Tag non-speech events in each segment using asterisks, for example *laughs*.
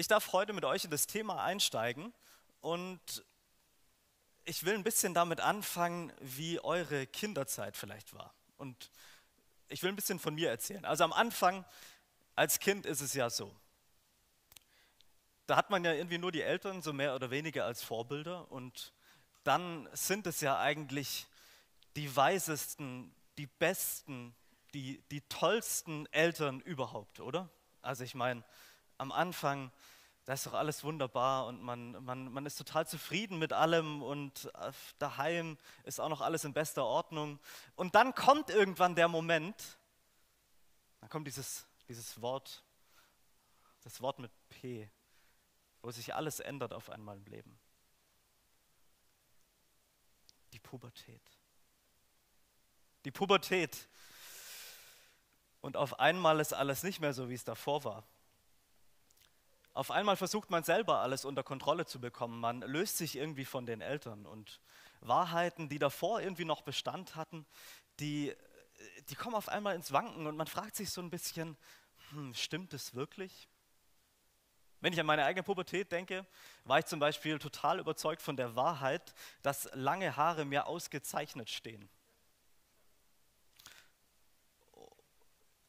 Ich darf heute mit euch in das Thema einsteigen und ich will ein bisschen damit anfangen, wie eure Kinderzeit vielleicht war. Und ich will ein bisschen von mir erzählen. Also am Anfang, als Kind ist es ja so. Da hat man ja irgendwie nur die Eltern so mehr oder weniger als Vorbilder und dann sind es ja eigentlich die weisesten, die besten, die, die tollsten Eltern überhaupt, oder? Also ich meine, am Anfang, da ist doch alles wunderbar und man, man, man ist total zufrieden mit allem und äh, daheim ist auch noch alles in bester Ordnung. Und dann kommt irgendwann der Moment, dann kommt dieses, dieses Wort, das Wort mit P, wo sich alles ändert auf einmal im Leben. Die Pubertät. Die Pubertät. Und auf einmal ist alles nicht mehr so, wie es davor war. Auf einmal versucht man selber alles unter Kontrolle zu bekommen. Man löst sich irgendwie von den Eltern und Wahrheiten, die davor irgendwie noch Bestand hatten, die, die kommen auf einmal ins Wanken und man fragt sich so ein bisschen, hm, stimmt es wirklich? Wenn ich an meine eigene Pubertät denke, war ich zum Beispiel total überzeugt von der Wahrheit, dass lange Haare mir ausgezeichnet stehen.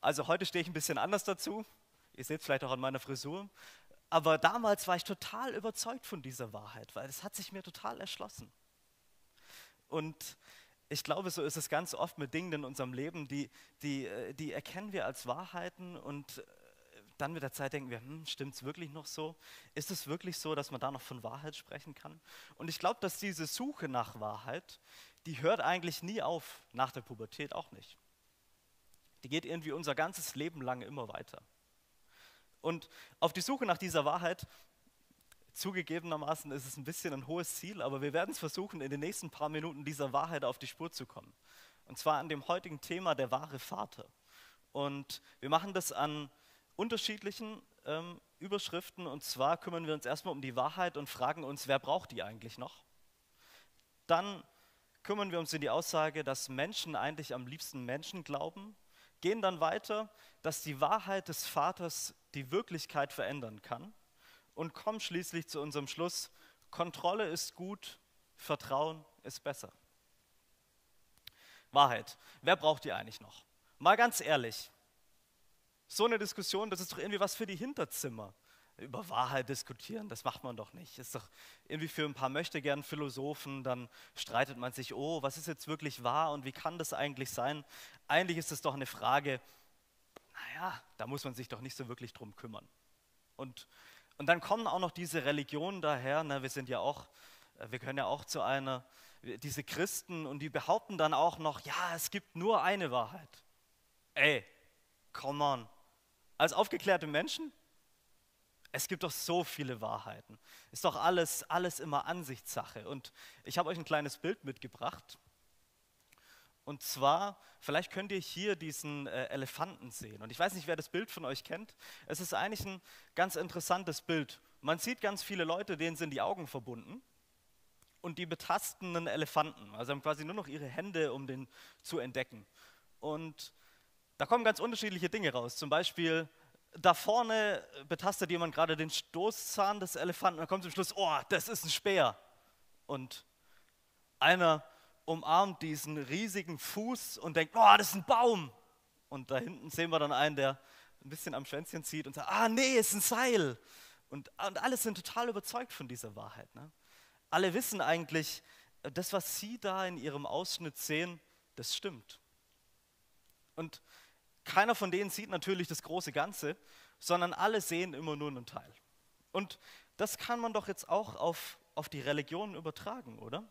Also heute stehe ich ein bisschen anders dazu. Ihr seht es vielleicht auch an meiner Frisur. Aber damals war ich total überzeugt von dieser Wahrheit, weil es hat sich mir total erschlossen. Und ich glaube, so ist es ganz oft mit Dingen in unserem Leben, die, die, äh, die erkennen wir als Wahrheiten und äh, dann mit der Zeit denken wir, hm, stimmt es wirklich noch so? Ist es wirklich so, dass man da noch von Wahrheit sprechen kann? Und ich glaube, dass diese Suche nach Wahrheit, die hört eigentlich nie auf, nach der Pubertät auch nicht. Die geht irgendwie unser ganzes Leben lang immer weiter. Und auf die Suche nach dieser Wahrheit, zugegebenermaßen ist es ein bisschen ein hohes Ziel, aber wir werden es versuchen, in den nächsten paar Minuten dieser Wahrheit auf die Spur zu kommen. Und zwar an dem heutigen Thema der wahre Vater. Und wir machen das an unterschiedlichen ähm, Überschriften. Und zwar kümmern wir uns erstmal um die Wahrheit und fragen uns, wer braucht die eigentlich noch? Dann kümmern wir uns in die Aussage, dass Menschen eigentlich am liebsten Menschen glauben. Gehen dann weiter, dass die Wahrheit des Vaters die Wirklichkeit verändern kann. Und kommen schließlich zu unserem Schluss, Kontrolle ist gut, Vertrauen ist besser. Wahrheit. Wer braucht die eigentlich noch? Mal ganz ehrlich, so eine Diskussion, das ist doch irgendwie was für die Hinterzimmer. Über Wahrheit diskutieren, das macht man doch nicht. Ist doch irgendwie für ein paar möchte gern Philosophen, dann streitet man sich, oh, was ist jetzt wirklich wahr und wie kann das eigentlich sein? Eigentlich ist es doch eine Frage, naja, da muss man sich doch nicht so wirklich drum kümmern. Und, und dann kommen auch noch diese Religionen daher, na, wir sind ja auch, äh, wir können ja auch zu einer, diese Christen und die behaupten dann auch noch, ja, es gibt nur eine Wahrheit. Ey, come on, als aufgeklärte Menschen? Es gibt doch so viele Wahrheiten. Ist doch alles, alles immer Ansichtssache. Und ich habe euch ein kleines Bild mitgebracht. Und zwar, vielleicht könnt ihr hier diesen äh, Elefanten sehen. Und ich weiß nicht, wer das Bild von euch kennt. Es ist eigentlich ein ganz interessantes Bild. Man sieht ganz viele Leute, denen sind die Augen verbunden. Und die betasten einen Elefanten. Also haben quasi nur noch ihre Hände, um den zu entdecken. Und da kommen ganz unterschiedliche Dinge raus. Zum Beispiel, da vorne betastet jemand gerade den Stoßzahn des Elefanten und dann kommt zum Schluss, oh, das ist ein Speer. Und einer umarmt diesen riesigen Fuß und denkt, oh, das ist ein Baum. Und da hinten sehen wir dann einen, der ein bisschen am Schwänzchen zieht und sagt, ah, nee, es ist ein Seil. Und, und alle sind total überzeugt von dieser Wahrheit. Ne? Alle wissen eigentlich, das, was sie da in ihrem Ausschnitt sehen, das stimmt. Und keiner von denen sieht natürlich das große Ganze, sondern alle sehen immer nur einen Teil. Und das kann man doch jetzt auch auf, auf die Religion übertragen, oder?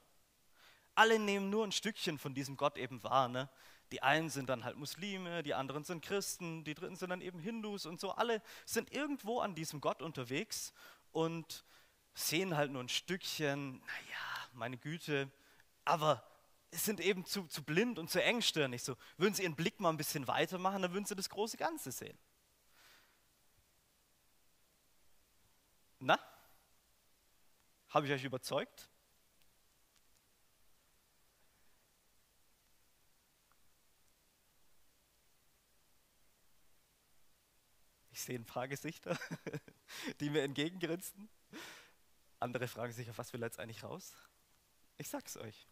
Alle nehmen nur ein Stückchen von diesem Gott eben wahr. Ne? Die einen sind dann halt Muslime, die anderen sind Christen, die dritten sind dann eben Hindus und so. Alle sind irgendwo an diesem Gott unterwegs und sehen halt nur ein Stückchen, naja, meine Güte, aber sind eben zu, zu blind und zu engstirnig. So, würden sie ihren Blick mal ein bisschen weiter machen, dann würden sie das große Ganze sehen. Na? Habe ich euch überzeugt? Ich sehe ein paar Gesichter, *laughs* die mir entgegengrinsen. Andere fragen sich, auf was will er jetzt eigentlich raus? Ich sag's euch.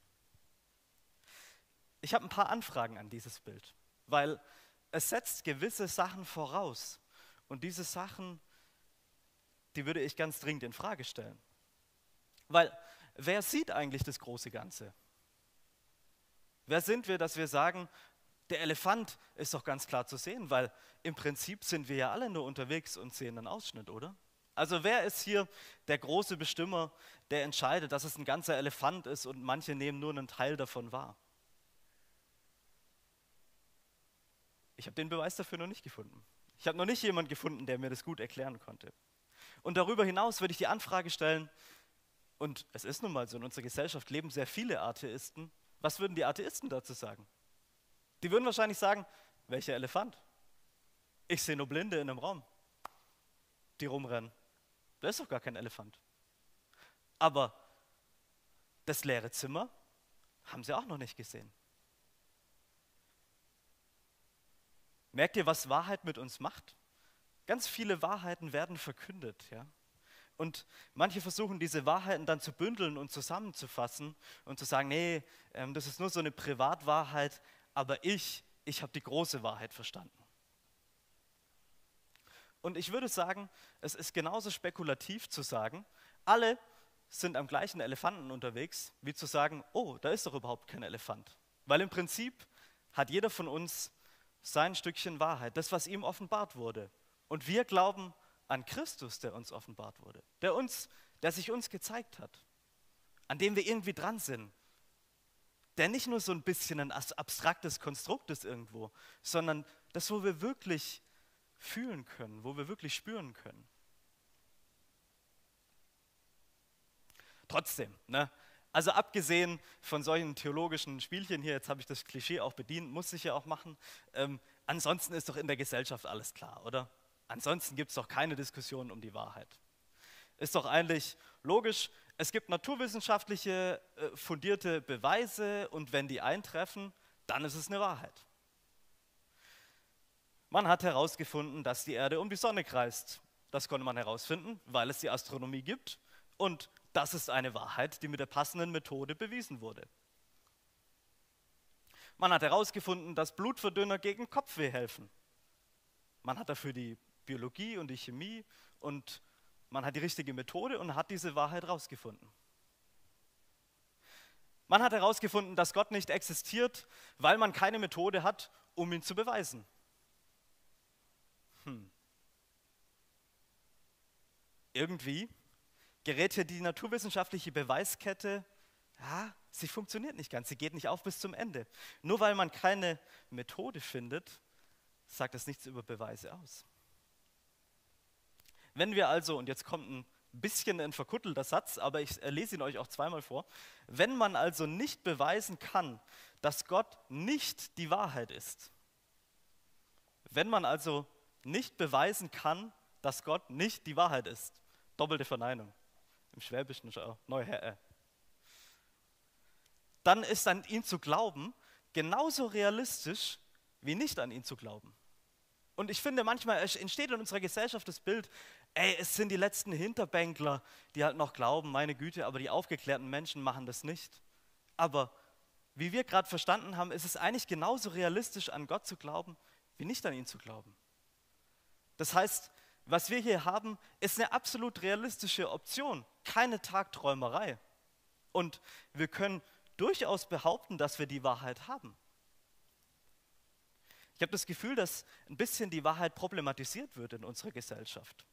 Ich habe ein paar Anfragen an dieses Bild, weil es setzt gewisse Sachen voraus. Und diese Sachen, die würde ich ganz dringend in Frage stellen. Weil wer sieht eigentlich das große Ganze? Wer sind wir, dass wir sagen, der Elefant ist doch ganz klar zu sehen, weil im Prinzip sind wir ja alle nur unterwegs und sehen einen Ausschnitt, oder? Also wer ist hier der große Bestimmer, der entscheidet, dass es ein ganzer Elefant ist und manche nehmen nur einen Teil davon wahr? Ich habe den Beweis dafür noch nicht gefunden. Ich habe noch nicht jemanden gefunden, der mir das gut erklären konnte. Und darüber hinaus würde ich die Anfrage stellen, und es ist nun mal so, in unserer Gesellschaft leben sehr viele Atheisten. Was würden die Atheisten dazu sagen? Die würden wahrscheinlich sagen, welcher Elefant? Ich sehe nur Blinde in einem Raum, die rumrennen. Da ist doch gar kein Elefant. Aber das leere Zimmer haben sie auch noch nicht gesehen. Merkt ihr, was Wahrheit mit uns macht? Ganz viele Wahrheiten werden verkündet, ja. Und manche versuchen diese Wahrheiten dann zu bündeln und zusammenzufassen und zu sagen, nee, ähm, das ist nur so eine Privatwahrheit, aber ich, ich habe die große Wahrheit verstanden. Und ich würde sagen, es ist genauso spekulativ zu sagen, alle sind am gleichen Elefanten unterwegs, wie zu sagen, oh, da ist doch überhaupt kein Elefant. Weil im Prinzip hat jeder von uns sein Stückchen Wahrheit, das, was ihm offenbart wurde. Und wir glauben an Christus, der uns offenbart wurde, der uns, der sich uns gezeigt hat, an dem wir irgendwie dran sind, der nicht nur so ein bisschen ein abstraktes Konstrukt ist irgendwo, sondern das, wo wir wirklich fühlen können, wo wir wirklich spüren können. Trotzdem, ne? also abgesehen von solchen theologischen Spielchen hier, jetzt habe ich das Klischee auch bedient, muss ich ja auch machen, ähm, ansonsten ist doch in der Gesellschaft alles klar, oder? Ansonsten gibt es doch keine Diskussion um die Wahrheit. Ist doch eigentlich logisch, es gibt naturwissenschaftliche äh, fundierte Beweise und wenn die eintreffen, dann ist es eine Wahrheit. Man hat herausgefunden, dass die Erde um die Sonne kreist. Das konnte man herausfinden, weil es die Astronomie gibt und das ist eine Wahrheit, die mit der passenden Methode bewiesen wurde. Man hat herausgefunden, dass Blutverdünner gegen Kopfweh helfen. Man hat dafür die Biologie und die Chemie und man hat die richtige Methode und hat diese Wahrheit herausgefunden. Man hat herausgefunden, dass Gott nicht existiert, weil man keine Methode hat, um ihn zu beweisen. Hm. Irgendwie gerät hier die naturwissenschaftliche Beweiskette, ja, sie funktioniert nicht ganz, sie geht nicht auf bis zum Ende. Nur weil man keine Methode findet, sagt das nichts über Beweise aus. Wenn wir also, und jetzt kommt ein bisschen ein verkuttelter Satz, aber ich lese ihn euch auch zweimal vor, wenn man also nicht beweisen kann, dass Gott nicht die Wahrheit ist, wenn man also nicht beweisen kann, dass Gott nicht die Wahrheit ist, doppelte Verneinung, im Schwäbischen neu äh. dann ist an ihn zu glauben genauso realistisch wie nicht an ihn zu glauben. Und ich finde, manchmal entsteht in unserer Gesellschaft das Bild, ey, es sind die letzten Hinterbänkler, die halt noch glauben, meine Güte, aber die aufgeklärten Menschen machen das nicht. Aber wie wir gerade verstanden haben, ist es eigentlich genauso realistisch, an Gott zu glauben, wie nicht an ihn zu glauben. Das heißt, was wir hier haben, ist eine absolut realistische Option, keine Tagträumerei. Und wir können durchaus behaupten, dass wir die Wahrheit haben. Ich habe das Gefühl, dass ein bisschen die Wahrheit problematisiert wird in unserer Gesellschaft.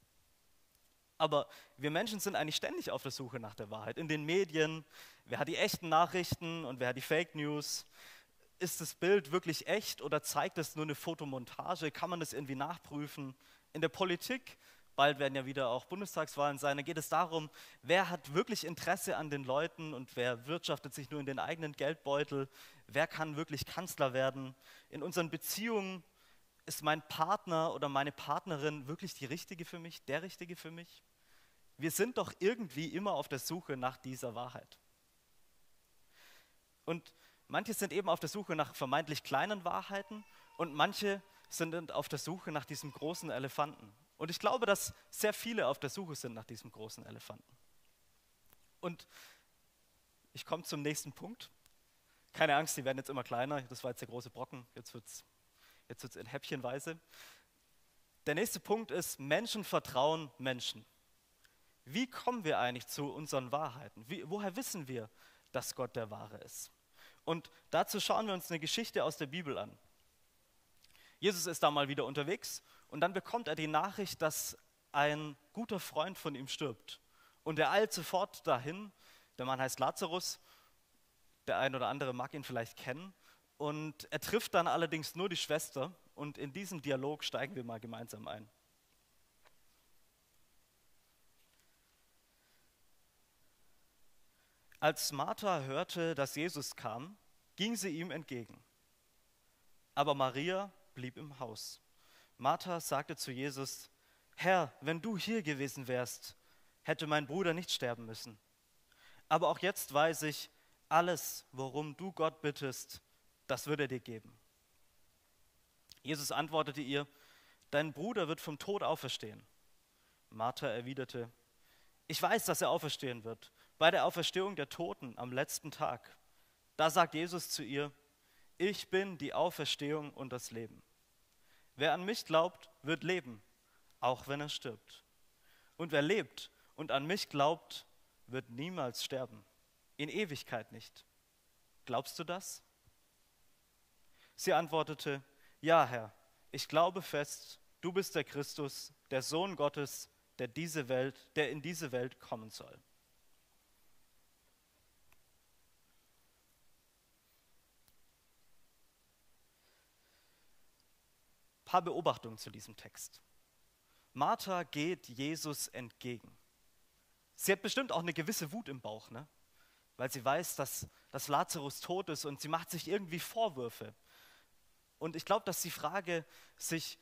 Aber wir Menschen sind eigentlich ständig auf der Suche nach der Wahrheit. In den Medien, wer hat die echten Nachrichten und wer hat die Fake News? Ist das Bild wirklich echt oder zeigt es nur eine Fotomontage? Kann man das irgendwie nachprüfen? In der Politik, bald werden ja wieder auch Bundestagswahlen sein, da geht es darum, wer hat wirklich Interesse an den Leuten und wer wirtschaftet sich nur in den eigenen Geldbeutel? Wer kann wirklich Kanzler werden? In unseren Beziehungen ist mein Partner oder meine Partnerin wirklich die richtige für mich, der richtige für mich? Wir sind doch irgendwie immer auf der Suche nach dieser Wahrheit. Und manche sind eben auf der Suche nach vermeintlich kleinen Wahrheiten und manche sind auf der Suche nach diesem großen Elefanten. Und ich glaube, dass sehr viele auf der Suche sind nach diesem großen Elefanten. Und ich komme zum nächsten Punkt. Keine Angst, die werden jetzt immer kleiner. Das war jetzt der große Brocken. Jetzt wird es jetzt wird's in Häppchenweise. Der nächste Punkt ist, Menschen vertrauen Menschen. Wie kommen wir eigentlich zu unseren Wahrheiten? Wie, woher wissen wir, dass Gott der Wahre ist? Und dazu schauen wir uns eine Geschichte aus der Bibel an. Jesus ist da mal wieder unterwegs und dann bekommt er die Nachricht, dass ein guter Freund von ihm stirbt. Und er eilt sofort dahin. Der Mann heißt Lazarus. Der ein oder andere mag ihn vielleicht kennen. Und er trifft dann allerdings nur die Schwester. Und in diesem Dialog steigen wir mal gemeinsam ein. Als Martha hörte, dass Jesus kam, ging sie ihm entgegen. Aber Maria blieb im Haus. Martha sagte zu Jesus, Herr, wenn du hier gewesen wärst, hätte mein Bruder nicht sterben müssen. Aber auch jetzt weiß ich, alles, worum du Gott bittest, das wird er dir geben. Jesus antwortete ihr, dein Bruder wird vom Tod auferstehen. Martha erwiderte, ich weiß, dass er auferstehen wird bei der Auferstehung der Toten am letzten Tag. Da sagt Jesus zu ihr, ich bin die Auferstehung und das Leben. Wer an mich glaubt, wird leben, auch wenn er stirbt. Und wer lebt und an mich glaubt, wird niemals sterben, in Ewigkeit nicht. Glaubst du das? Sie antwortete, ja Herr, ich glaube fest, du bist der Christus, der Sohn Gottes, der, diese Welt, der in diese Welt kommen soll. Paar Beobachtungen zu diesem Text. Martha geht Jesus entgegen. Sie hat bestimmt auch eine gewisse Wut im Bauch, ne? weil sie weiß, dass, dass Lazarus tot ist und sie macht sich irgendwie Vorwürfe. Und ich glaube, dass die Frage sich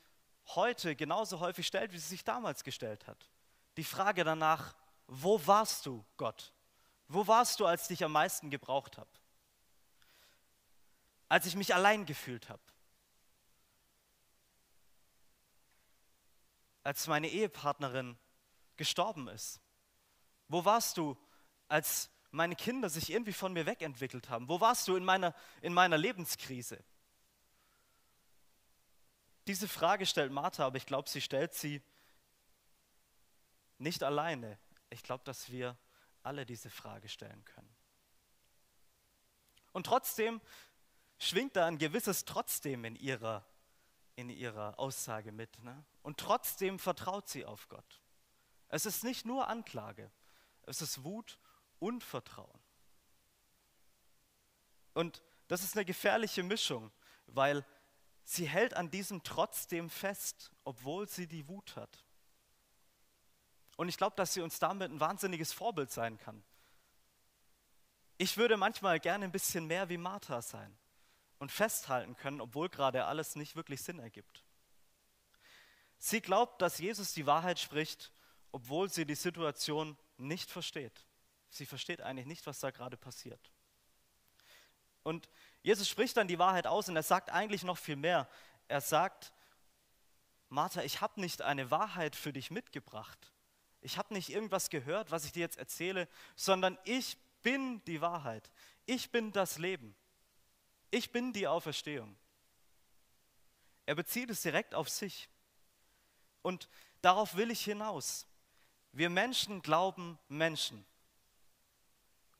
heute genauso häufig stellt, wie sie sich damals gestellt hat. Die Frage danach, wo warst du, Gott? Wo warst du, als ich dich am meisten gebraucht habe? Als ich mich allein gefühlt habe? Als meine Ehepartnerin gestorben ist? Wo warst du, als meine Kinder sich irgendwie von mir wegentwickelt haben? Wo warst du in meiner, in meiner Lebenskrise? Diese Frage stellt Martha, aber ich glaube, sie stellt sie nicht alleine. Ich glaube, dass wir alle diese Frage stellen können. Und trotzdem schwingt da ein gewisses Trotzdem in ihrer in ihrer Aussage mit. Ne? Und trotzdem vertraut sie auf Gott. Es ist nicht nur Anklage, es ist Wut und Vertrauen. Und das ist eine gefährliche Mischung, weil sie hält an diesem trotzdem fest, obwohl sie die Wut hat. Und ich glaube, dass sie uns damit ein wahnsinniges Vorbild sein kann. Ich würde manchmal gerne ein bisschen mehr wie Martha sein und festhalten können, obwohl gerade alles nicht wirklich Sinn ergibt. Sie glaubt, dass Jesus die Wahrheit spricht, obwohl sie die Situation nicht versteht. Sie versteht eigentlich nicht, was da gerade passiert. Und Jesus spricht dann die Wahrheit aus und er sagt eigentlich noch viel mehr. Er sagt, Martha, ich habe nicht eine Wahrheit für dich mitgebracht. Ich habe nicht irgendwas gehört, was ich dir jetzt erzähle, sondern ich bin die Wahrheit. Ich bin das Leben. Ich bin die Auferstehung. Er bezieht es direkt auf sich. Und darauf will ich hinaus. Wir Menschen glauben Menschen.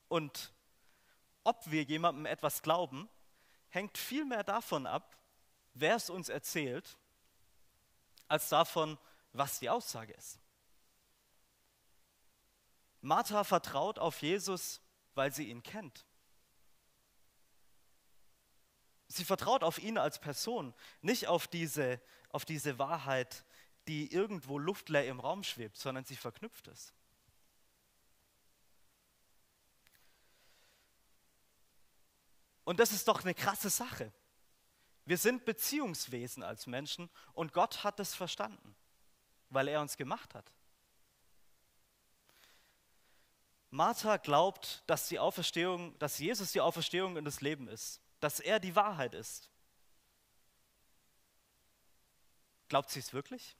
Und ob wir jemandem etwas glauben, hängt viel mehr davon ab, wer es uns erzählt, als davon, was die Aussage ist. Martha vertraut auf Jesus, weil sie ihn kennt. Sie vertraut auf ihn als Person, nicht auf diese, auf diese Wahrheit, die irgendwo luftleer im Raum schwebt, sondern sie verknüpft es. Und das ist doch eine krasse Sache. Wir sind Beziehungswesen als Menschen und Gott hat es verstanden, weil er uns gemacht hat. Martha glaubt, dass die Auferstehung, dass Jesus die Auferstehung in das Leben ist dass er die Wahrheit ist. Glaubt sie es wirklich?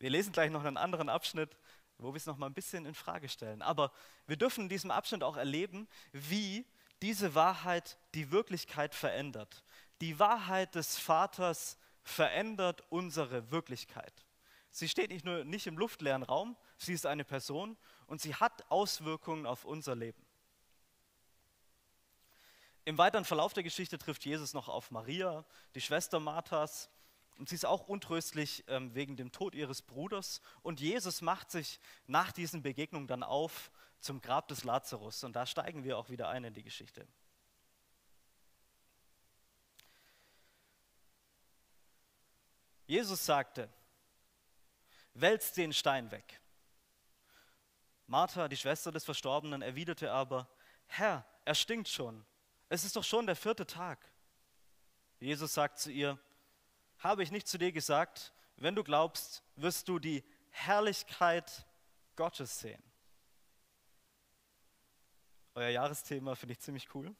Wir lesen gleich noch einen anderen Abschnitt, wo wir es noch mal ein bisschen in Frage stellen. Aber wir dürfen in diesem Abschnitt auch erleben, wie diese Wahrheit die Wirklichkeit verändert. Die Wahrheit des Vaters verändert unsere Wirklichkeit. Sie steht nicht nur nicht im luftleeren Raum, sie ist eine Person und sie hat Auswirkungen auf unser Leben. Im weiteren Verlauf der Geschichte trifft Jesus noch auf Maria, die Schwester Marthas, und sie ist auch untröstlich ähm, wegen dem Tod ihres Bruders. Und Jesus macht sich nach diesen Begegnungen dann auf zum Grab des Lazarus. Und da steigen wir auch wieder ein in die Geschichte. Jesus sagte, wälzt den Stein weg. Martha, die Schwester des Verstorbenen, erwiderte aber, Herr, er stinkt schon. Es ist doch schon der vierte Tag. Jesus sagt zu ihr, habe ich nicht zu dir gesagt, wenn du glaubst, wirst du die Herrlichkeit Gottes sehen. Euer Jahresthema finde ich ziemlich cool.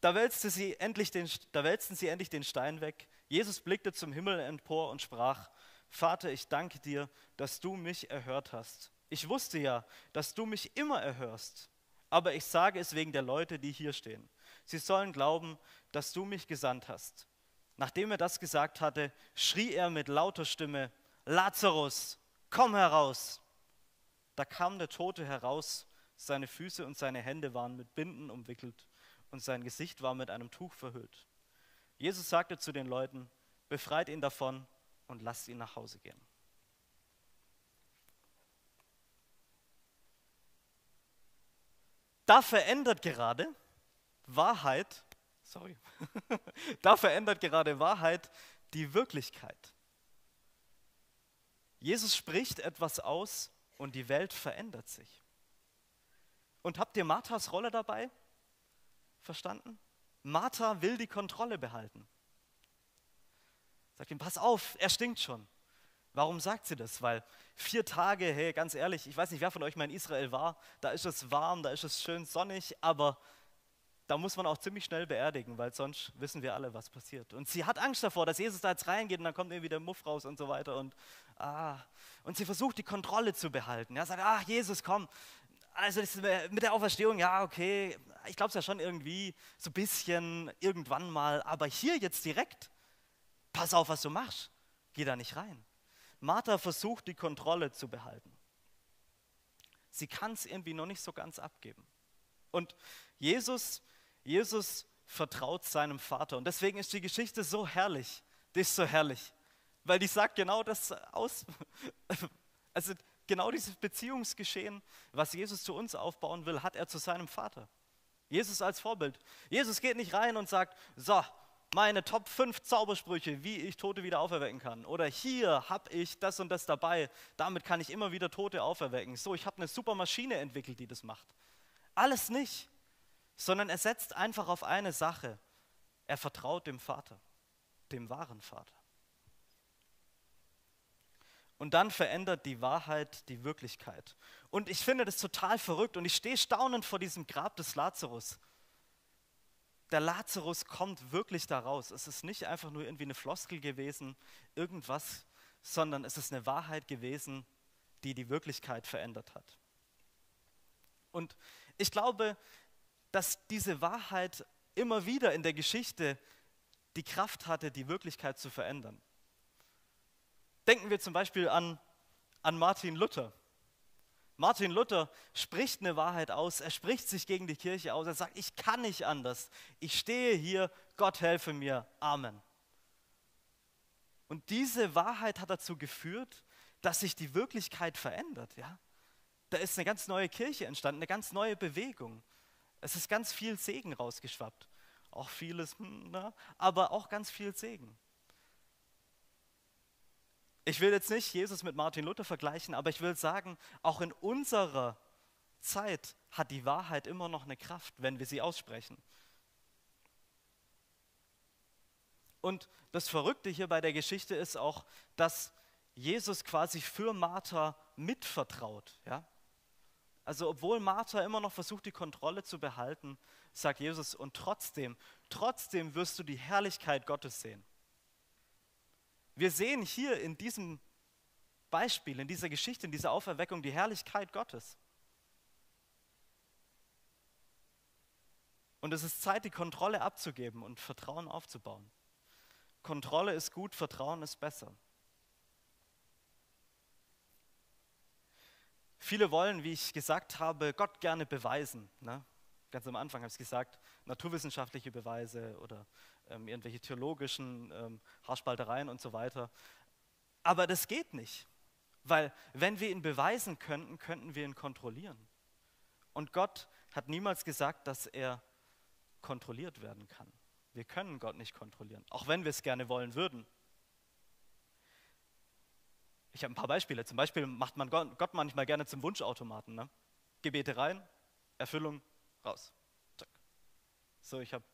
Da, wälzte sie endlich den, da wälzten sie endlich den Stein weg. Jesus blickte zum Himmel empor und sprach, Vater, ich danke dir, dass du mich erhört hast. Ich wusste ja, dass du mich immer erhörst, aber ich sage es wegen der Leute, die hier stehen. Sie sollen glauben, dass du mich gesandt hast. Nachdem er das gesagt hatte, schrie er mit lauter Stimme, Lazarus, komm heraus. Da kam der Tote heraus, seine Füße und seine Hände waren mit Binden umwickelt und sein Gesicht war mit einem Tuch verhüllt. Jesus sagte zu den Leuten, befreit ihn davon und lasst ihn nach Hause gehen. Da verändert gerade Wahrheit, sorry, *laughs* da verändert gerade Wahrheit die Wirklichkeit. Jesus spricht etwas aus und die Welt verändert sich. Und habt ihr Marthas Rolle dabei verstanden? Martha will die Kontrolle behalten. Sagt ihm, pass auf, er stinkt schon. Warum sagt sie das? Weil vier Tage, hey, ganz ehrlich, ich weiß nicht, wer von euch mal in Israel war, da ist es warm, da ist es schön sonnig, aber da muss man auch ziemlich schnell beerdigen, weil sonst wissen wir alle, was passiert. Und sie hat Angst davor, dass Jesus da jetzt reingeht und dann kommt irgendwie der Muff raus und so weiter. Und, ah, und sie versucht, die Kontrolle zu behalten. Ja, sagt, ach Jesus, komm. Also mit der Auferstehung, ja, okay, ich glaube es ja schon irgendwie, so ein bisschen, irgendwann mal, aber hier jetzt direkt, pass auf, was du machst. Geh da nicht rein. Martha versucht, die Kontrolle zu behalten. Sie kann es irgendwie noch nicht so ganz abgeben. Und Jesus, Jesus vertraut seinem Vater. Und deswegen ist die Geschichte so herrlich. Die ist so herrlich. Weil die sagt genau das aus. *laughs* Also genau dieses Beziehungsgeschehen, was Jesus zu uns aufbauen will, hat er zu seinem Vater. Jesus als Vorbild. Jesus geht nicht rein und sagt, so, meine Top 5 Zaubersprüche, wie ich Tote wieder auferwecken kann. Oder hier habe ich das und das dabei, damit kann ich immer wieder Tote auferwecken. So, ich habe eine super Maschine entwickelt, die das macht. Alles nicht, sondern er setzt einfach auf eine Sache. Er vertraut dem Vater, dem wahren Vater. Und dann verändert die Wahrheit die Wirklichkeit. Und ich finde das total verrückt und ich stehe staunend vor diesem Grab des Lazarus der Lazarus kommt wirklich da raus. Es ist nicht einfach nur irgendwie eine Floskel gewesen, irgendwas, sondern es ist eine Wahrheit gewesen, die die Wirklichkeit verändert hat. Und ich glaube, dass diese Wahrheit immer wieder in der Geschichte die Kraft hatte, die Wirklichkeit zu verändern. Denken wir zum Beispiel an, an Martin Luther. Martin Luther spricht eine Wahrheit aus, er spricht sich gegen die Kirche aus, er sagt, ich kann nicht anders, ich stehe hier, Gott helfe mir, Amen. Und diese Wahrheit hat dazu geführt, dass sich die Wirklichkeit verändert. Ja? Da ist eine ganz neue Kirche entstanden, eine ganz neue Bewegung. Es ist ganz viel Segen rausgeschwappt. Auch vieles, hm, aber auch ganz viel Segen. Ich will jetzt nicht Jesus mit Martin Luther vergleichen, aber ich will sagen, auch in unserer Zeit hat die Wahrheit immer noch eine Kraft, wenn wir sie aussprechen. Und das Verrückte hier bei der Geschichte ist auch, dass Jesus quasi für Martha mitvertraut. Ja? Also obwohl Martha immer noch versucht, die Kontrolle zu behalten, sagt Jesus, und trotzdem, trotzdem wirst du die Herrlichkeit Gottes sehen. Wir sehen hier in diesem Beispiel in dieser Geschichte, in dieser Auferweckung, die Herrlichkeit Gottes. Und es ist Zeit, die Kontrolle abzugeben und Vertrauen aufzubauen. Kontrolle ist gut, Vertrauen ist besser. Viele wollen, wie ich gesagt habe, Gott gerne beweisen. Ne? Ganz am Anfang habe ich es gesagt, naturwissenschaftliche Beweise oder ähm, irgendwelche theologischen ähm, Haarspaltereien und so weiter. Aber das geht nicht, weil wenn wir ihn beweisen könnten, könnten wir ihn kontrollieren. Und Gott hat niemals gesagt, dass er kontrolliert werden kann. Wir können Gott nicht kontrollieren, auch wenn wir es gerne wollen würden. Ich habe ein paar Beispiele. Zum Beispiel macht man Gott manchmal gerne zum Wunschautomaten. Ne? Gebete rein, Erfüllung raus. Zack. So, ich habe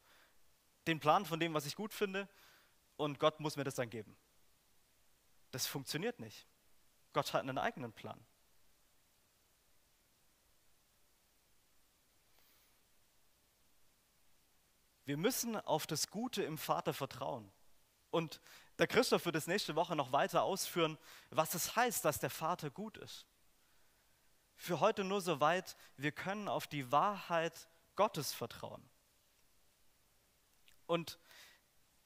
den Plan von dem, was ich gut finde, und Gott muss mir das dann geben. Das funktioniert nicht. Gott hat einen eigenen Plan. Wir müssen auf das Gute im Vater vertrauen. Und der Christoph wird es nächste Woche noch weiter ausführen, was es heißt, dass der Vater gut ist. Für heute nur so weit, wir können auf die Wahrheit Gottes vertrauen. Und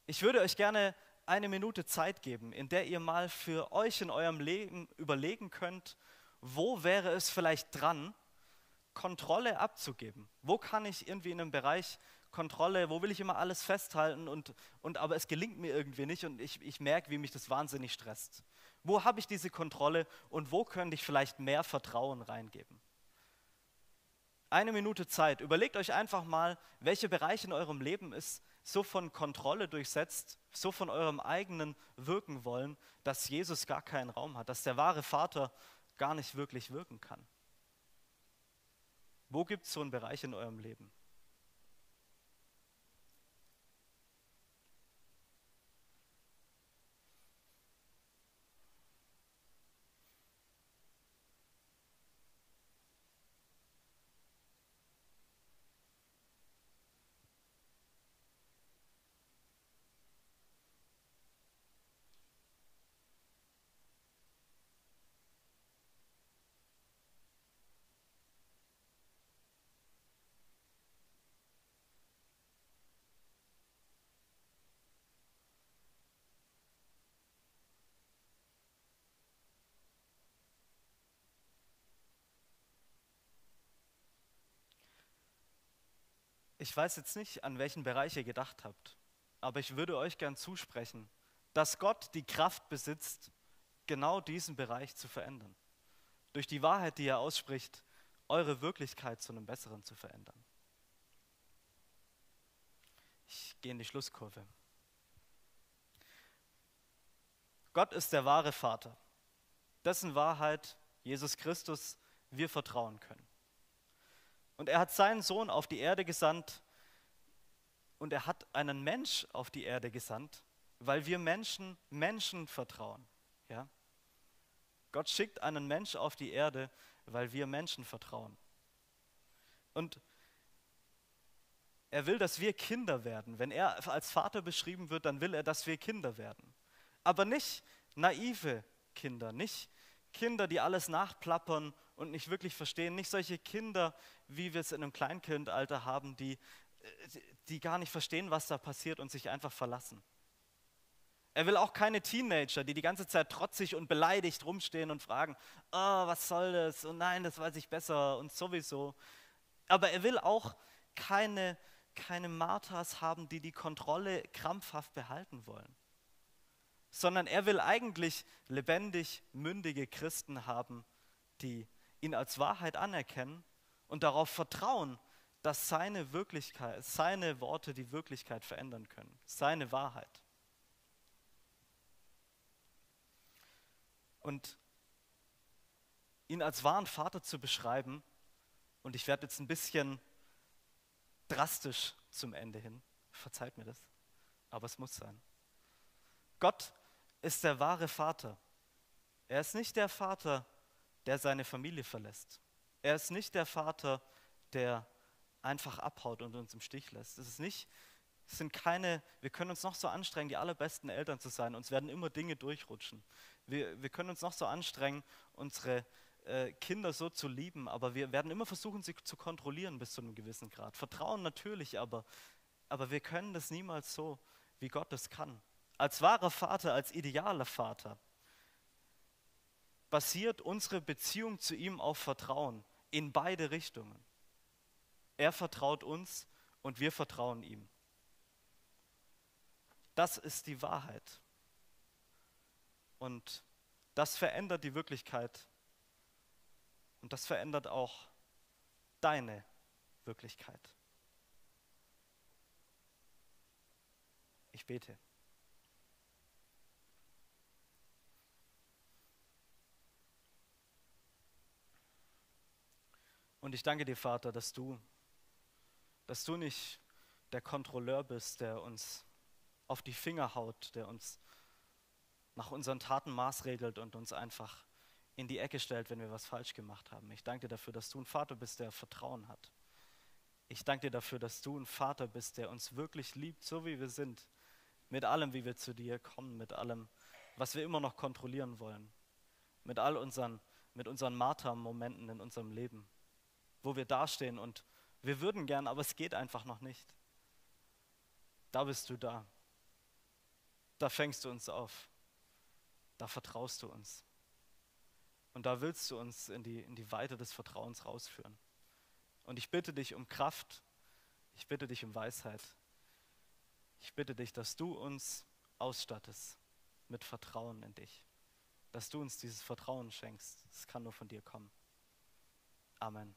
ich würde euch gerne eine Minute Zeit geben, in der ihr mal für euch in eurem Leben überlegen könnt, wo wäre es vielleicht dran, Kontrolle abzugeben? Wo kann ich irgendwie in einem Bereich Kontrolle, wo will ich immer alles festhalten und, und aber es gelingt mir irgendwie nicht und ich, ich merke, wie mich das wahnsinnig stresst. Wo habe ich diese Kontrolle und wo könnte ich vielleicht mehr Vertrauen reingeben? Eine Minute Zeit. Überlegt euch einfach mal, welche Bereiche in eurem Leben ist so von Kontrolle durchsetzt, so von eurem eigenen Wirken wollen, dass Jesus gar keinen Raum hat, dass der wahre Vater gar nicht wirklich wirken kann. Wo gibt es so einen Bereich in eurem Leben? Ich weiß jetzt nicht, an welchen Bereich ihr gedacht habt, aber ich würde euch gern zusprechen, dass Gott die Kraft besitzt, genau diesen Bereich zu verändern. Durch die Wahrheit, die er ausspricht, eure Wirklichkeit zu einem Besseren zu verändern. Ich gehe in die Schlusskurve. Gott ist der wahre Vater, dessen Wahrheit Jesus Christus wir vertrauen können. Und er hat seinen Sohn auf die Erde gesandt und er hat einen Mensch auf die Erde gesandt, weil wir Menschen Menschen vertrauen. Ja? Gott schickt einen Mensch auf die Erde, weil wir Menschen vertrauen. Und er will, dass wir Kinder werden. Wenn er als Vater beschrieben wird, dann will er, dass wir Kinder werden. Aber nicht naive Kinder, nicht Kinder, die alles nachplappern und nicht wirklich verstehen, nicht solche Kinder, wie wir es in einem Kleinkindalter haben, die, die gar nicht verstehen, was da passiert und sich einfach verlassen. Er will auch keine Teenager, die die ganze Zeit trotzig und beleidigt rumstehen und fragen, oh, was soll das? Und nein, das weiß ich besser und sowieso. Aber er will auch keine, keine Marthas haben, die die Kontrolle krampfhaft behalten wollen sondern er will eigentlich lebendig mündige Christen haben, die ihn als Wahrheit anerkennen und darauf vertrauen, dass seine Wirklichkeit, seine Worte die Wirklichkeit verändern können, seine Wahrheit. Und ihn als wahren Vater zu beschreiben, und ich werde jetzt ein bisschen drastisch zum Ende hin, verzeiht mir das, aber es muss sein. Gott ist der wahre Vater. Er ist nicht der Vater, der seine Familie verlässt. Er ist nicht der Vater, der einfach abhaut und uns im Stich lässt. Es ist nicht, es sind keine, wir können uns noch so anstrengen, die allerbesten Eltern zu sein. Uns werden immer Dinge durchrutschen. Wir, wir können uns noch so anstrengen, unsere äh, Kinder so zu lieben, aber wir werden immer versuchen, sie zu kontrollieren bis zu einem gewissen Grad. Vertrauen natürlich, aber, aber wir können das niemals so, wie Gott es kann. Als wahrer Vater, als idealer Vater basiert unsere Beziehung zu ihm auf Vertrauen in beide Richtungen. Er vertraut uns und wir vertrauen ihm. Das ist die Wahrheit. Und das verändert die Wirklichkeit. Und das verändert auch deine Wirklichkeit. Ich bete. Und ich danke dir, Vater, dass du, dass du nicht der Kontrolleur bist, der uns auf die Finger haut, der uns nach unseren Taten maßregelt und uns einfach in die Ecke stellt, wenn wir was falsch gemacht haben. Ich danke dir dafür, dass du ein Vater bist, der Vertrauen hat. Ich danke dir dafür, dass du ein Vater bist, der uns wirklich liebt, so wie wir sind, mit allem, wie wir zu dir kommen, mit allem, was wir immer noch kontrollieren wollen, mit all unseren, mit unseren Martermomenten in unserem Leben, wo wir dastehen und wir würden gern, aber es geht einfach noch nicht. Da bist du da. Da fängst du uns auf. Da vertraust du uns. Und da willst du uns in die, in die Weite des Vertrauens rausführen. Und ich bitte dich um Kraft. Ich bitte dich um Weisheit. Ich bitte dich, dass du uns ausstattest mit Vertrauen in dich. Dass du uns dieses Vertrauen schenkst. Es kann nur von dir kommen. Amen.